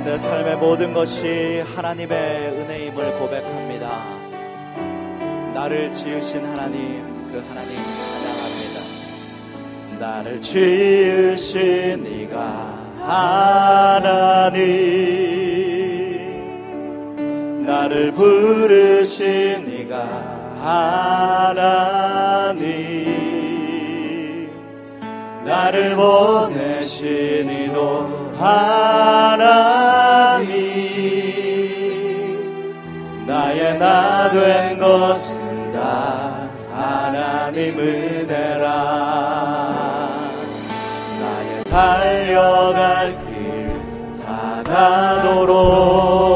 오직 내 삶의 모든 것이 하나님의 은혜임을 고백합니다. 나를 지으신 하나님, 그 하나님 찬양합니다. 나를 지으신 네가 하나님, 나를 부르신 네가 하나님, 나를 보내신 이도 하나님 나의 나 된 것은 다 하나님 은혜라. 나의 달려갈 길 다 가도록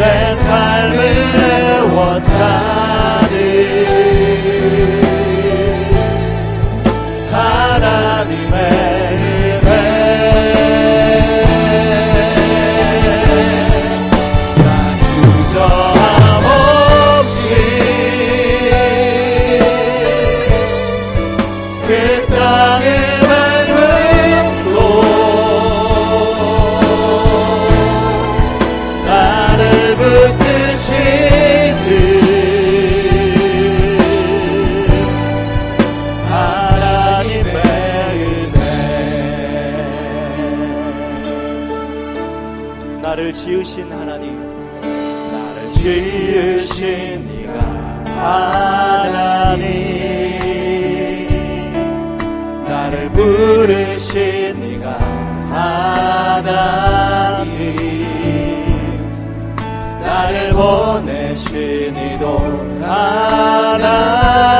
내 삶을 내워사는 나를 부르신 네가 하나님 나를 보내신 이도 하나님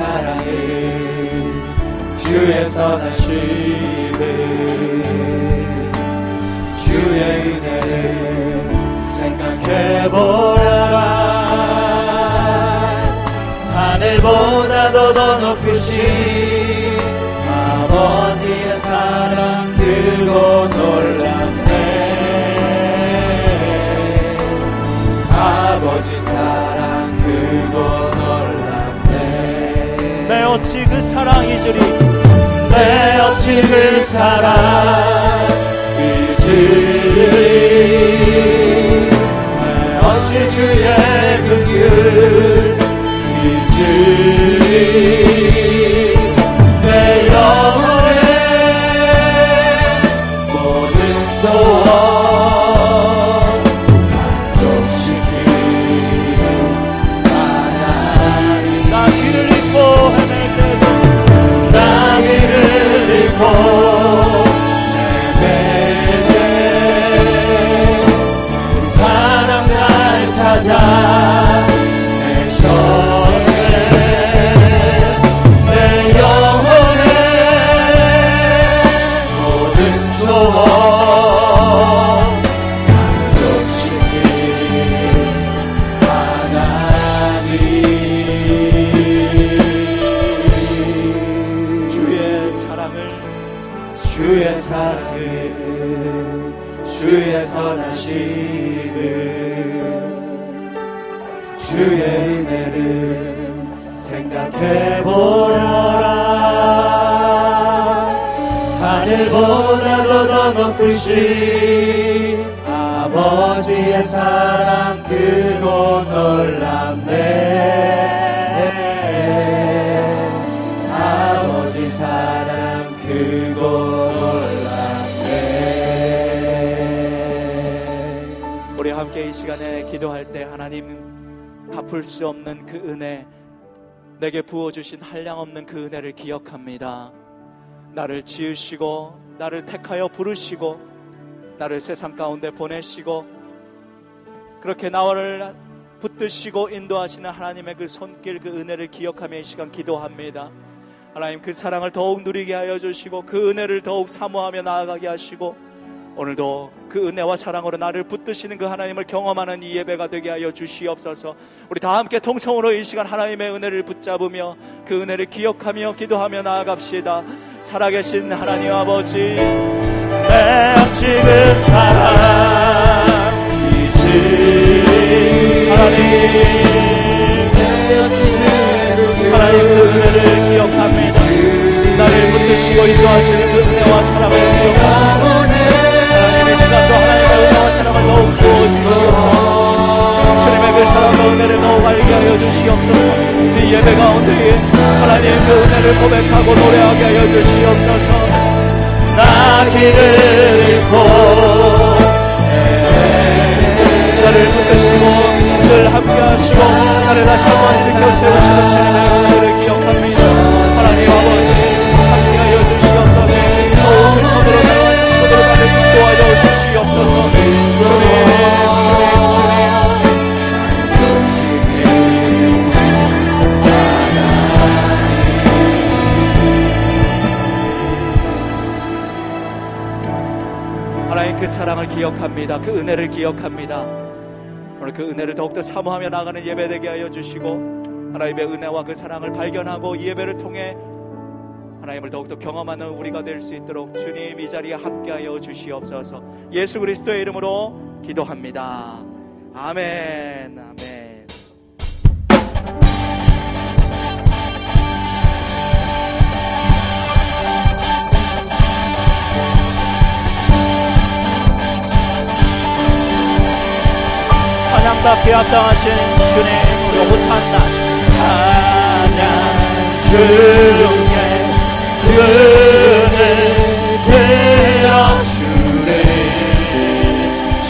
사랑을 주의 선하심을 주의 은혜를 생각해보라. 하늘보다도 더 높으신 아버지의 사랑 크고 놀랍 어찌 그 사랑 잊으리 내 어찌 그 사랑 잊으리 내 어찌 주의 긍휼 잊으리 이 시간에 기도할 때 하나님 갚을 수 없는 그 은혜 내게 부어주신 한량없는 그 은혜를 기억합니다. 나를 지으시고 나를 택하여 부르시고 나를 세상 가운데 보내시고 그렇게 나를 붙드시고 인도하시는 하나님의 그 손길 그 은혜를 기억하며 이 시간 기도합니다. 하나님 그 사랑을 더욱 누리게 하여 주시고 그 은혜를 더욱 사모하며 나아가게 하시고 오늘도 그 은혜와 사랑으로 나를 붙드시는 그 하나님을 경험하는 이 예배가 되게 하여 주시옵소서. 우리 다 함께 통성으로 이 시간 하나님의 은혜를 붙잡으며 그 은혜를 기억하며 기도하며 나아갑시다. 살아계신 하나님 아버지, 내그 사랑 고백하고 노래하게 하여 주시옵소서. 나 길을 잃고 나를 붙드시고 늘 함께 하시고 나를 다시 한번 일으켜 세우시는 주님 그 사랑 사랑을 기억합니다. 그 은혜를 기억합니다. 오늘 그 은혜를 더욱더 사모하며 나가는 예배 되게 하여 주시고 하나님의 은혜와 그 사랑을 발견하고 이 예배를 통해 하나님을 더욱더 경험하는 우리가 될 수 있도록 주님 이 자리에 함께하여 주시옵소서 예수 그리스도의 이름으로 기도합니다. 아멘. 아멘. 찬양받게 합당하신 주님 우리 호산나 찬양 은을 되어 주를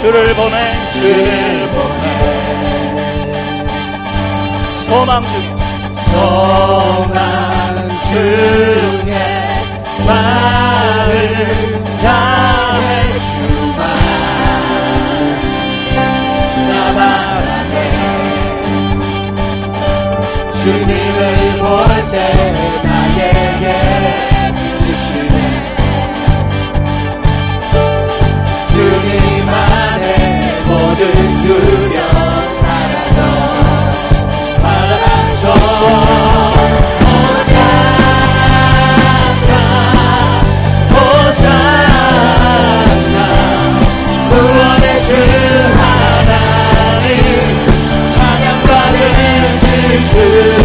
주를 보내 주를 보내. 소망 중에 소망 중에 마음 다해 주 찬양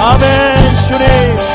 아멘 주님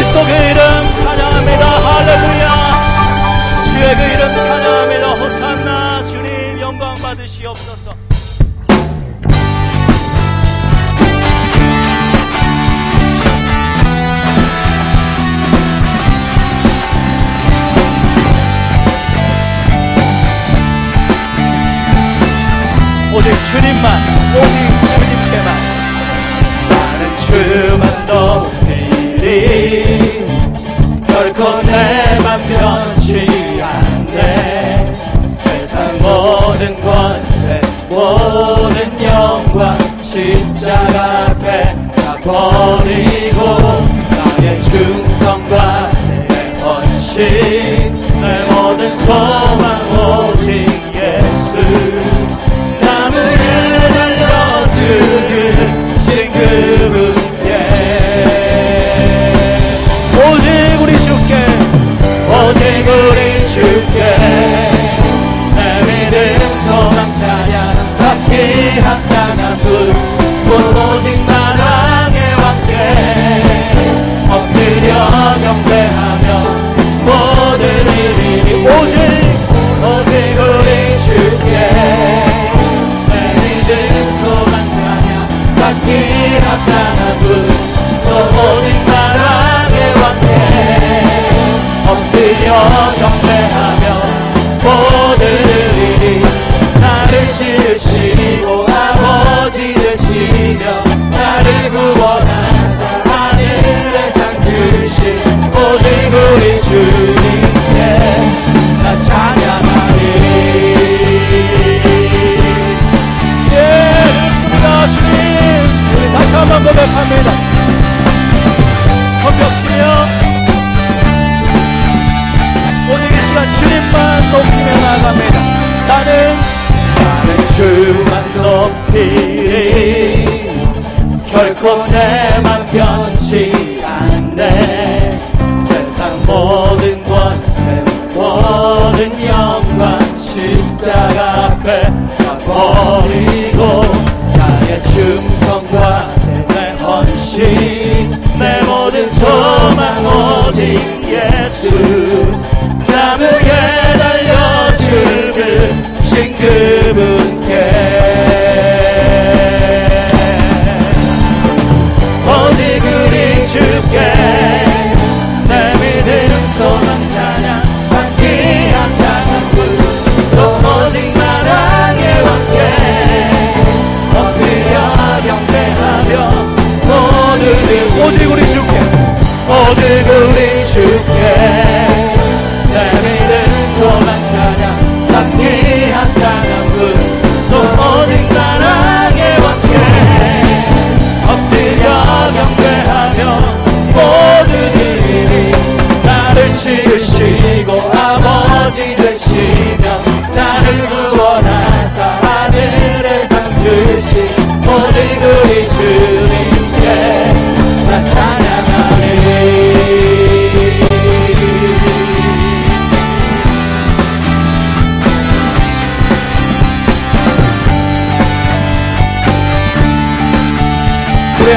그리스도 그 이름 찬양합니다. 할렐루야. 주의 그 이름 찬양합니다. 호산나 주님 영광 받으시옵소서. 오직 주님만 오직 주님께만. 나는 주만 없이 결코 내맘 변치 않네. 세상 모든 권세 모든 영광 십자가 앞에 다 버리고 나의 충성과 내 헌신 내 모든 선 결코 내맘 변치 않네. 세상 모든 권세 모든 영광 십자가 앞에 버리고 나의 충성과 내 헌신 내 모든 소망 오직 예수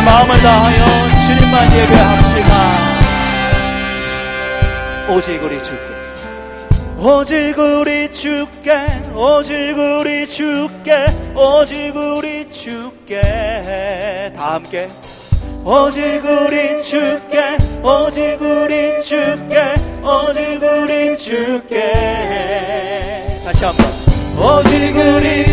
마음을 다하여 주님만 예배합시다. 오직 우리 주께 오직 우리 주께 오직 우리 주께 오직 우리 주께 다 함께. 오직 우리 주께 오직 우리 주께 오직 우리 주께. 다시 한번. 오직 우리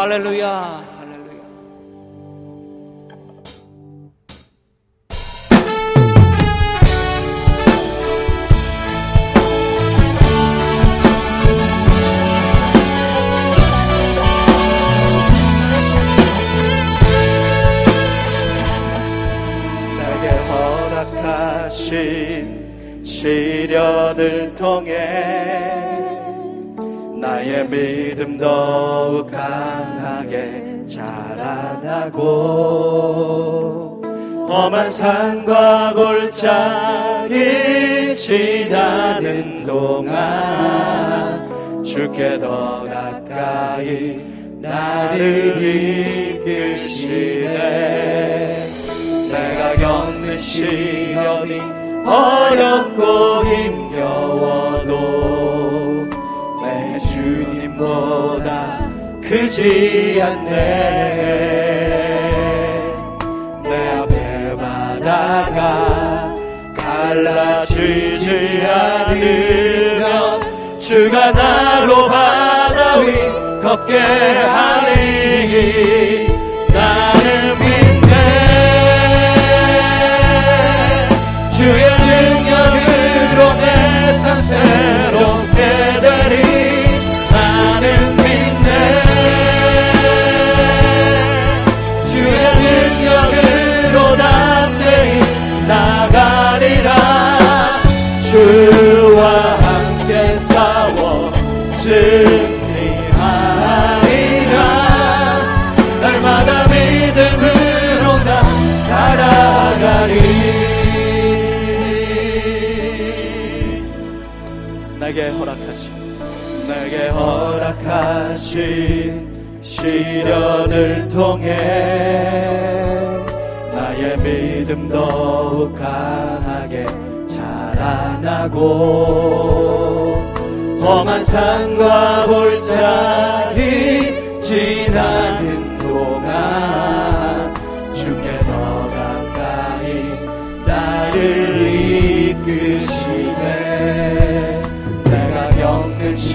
할렐루야. 할렐루야 내게 허락하신 시련을 통해 믿음 더욱 강하게 자라나고 험한 산과 골짜기 지나는 동안 주께 더 가까이 나를 이끄시네 내가 겪는 시련이 어렵고 힘겨워 보다 크지 않네. 내 앞에 바다가 갈라지지 않으면 주가 나로 바다 위 걷게 하리 나 허락하신 내게 허락하신 시련을 통해 나의 믿음 더욱 강하게 자라나고 험한 산과 골짜기 지나는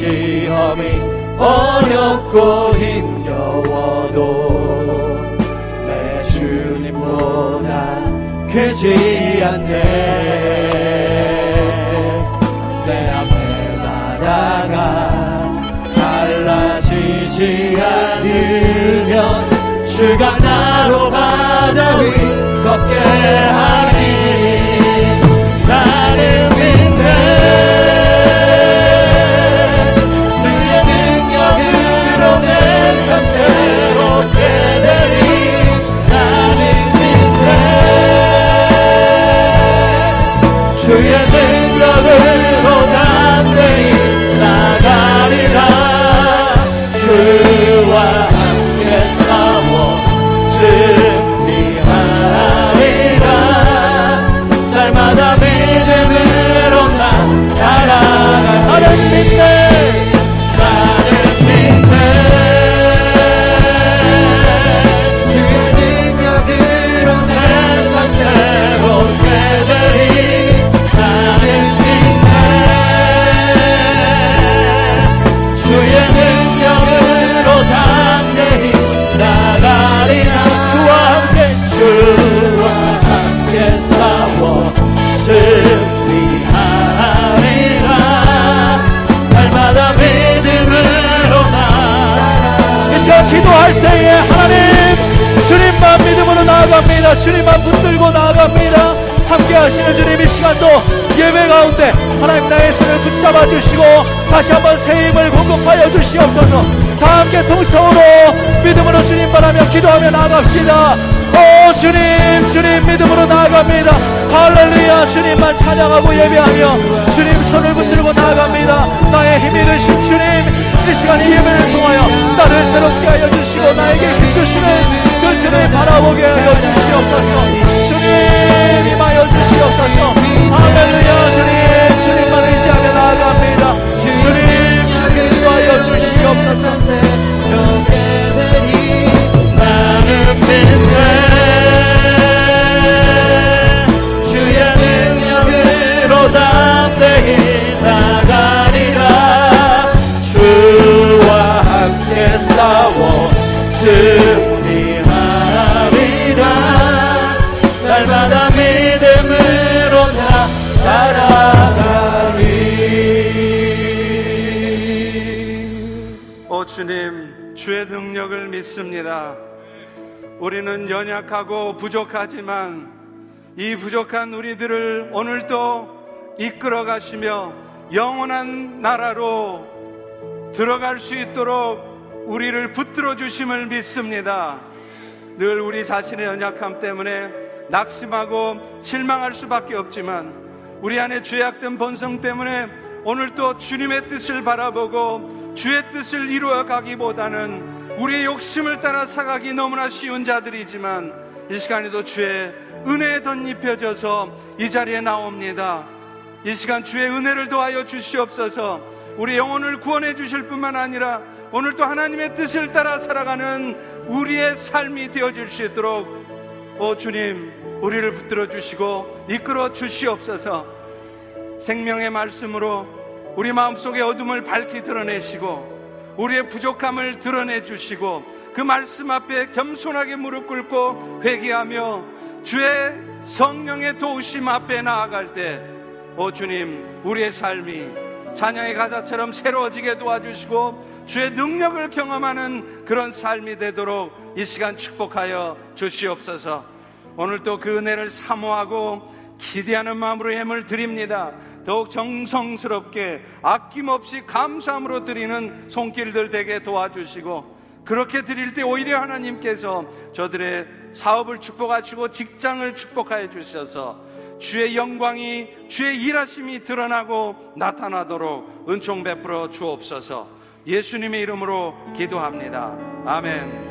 시험이 어렵고 힘겨워도 내 주님보다 크지 않네. 내 앞에 바다가 갈라지지 않으면 주가 나로 바다 위 걷게 하니 나아갑시다. 오 주님 주님 믿음으로 나아갑니다. 할렐루야 주님만 찬양하고 예배하며 주님 손을 붙들고 나아갑니다. 나의 힘이 되신 주님 이 시간 이 예배를 통하여 나를 새롭게 하여 주시고 나에게 힘 주시는 그 주님 바라보게 하여 주시옵소서. 주님 임하여 주시옵소서. 할렐루야 주님 승리하리라 날마다 믿음으로 나 살아가리 오 주님, 주의 능력을 믿습니다. 우리는 연약하고 부족하지만 이 부족한 우리들을 오늘도 이끌어 가시며 영원한 나라로 들어갈 수 있도록 우리를 붙들어 주심을 믿습니다. 늘 우리 자신의 연약함 때문에 낙심하고 실망할 수밖에 없지만 우리 안에 죄악된 본성 때문에 오늘도 주님의 뜻을 바라보고 주의 뜻을 이루어 가기보다는 우리의 욕심을 따라 사가기 너무나 쉬운 자들이지만 이 시간에도 주의 은혜에 덧입혀져서 이 자리에 나옵니다. 이 시간 주의 은혜를 도하여 주시옵소서 우리 영혼을 구원해 주실 뿐만 아니라 오늘도 하나님의 뜻을 따라 살아가는 우리의 삶이 되어질 수 있도록 오 주님 우리를 붙들어 주시고 이끌어 주시옵소서. 생명의 말씀으로 우리 마음속의 어둠을 밝히 드러내시고 우리의 부족함을 드러내 주시고 그 말씀 앞에 겸손하게 무릎 꿇고 회개하며 주의 성령의 도우심 앞에 나아갈 때 오 주님 우리의 삶이 찬양의 가사처럼 새로워지게 도와주시고 주의 능력을 경험하는 그런 삶이 되도록 이 시간 축복하여 주시옵소서 오늘도 그 은혜를 사모하고 기대하는 마음으로 예물 드립니다. 더욱 정성스럽게 아낌없이 감사함으로 드리는 손길들 되게 도와주시고 그렇게 드릴 때 오히려 하나님께서 저들의 사업을 축복하시고 직장을 축복하여 주셔서 주의 영광이 주의 일하심이 드러나고 나타나도록 은총 베풀어 주옵소서. 예수님의 이름으로 기도합니다. 아멘.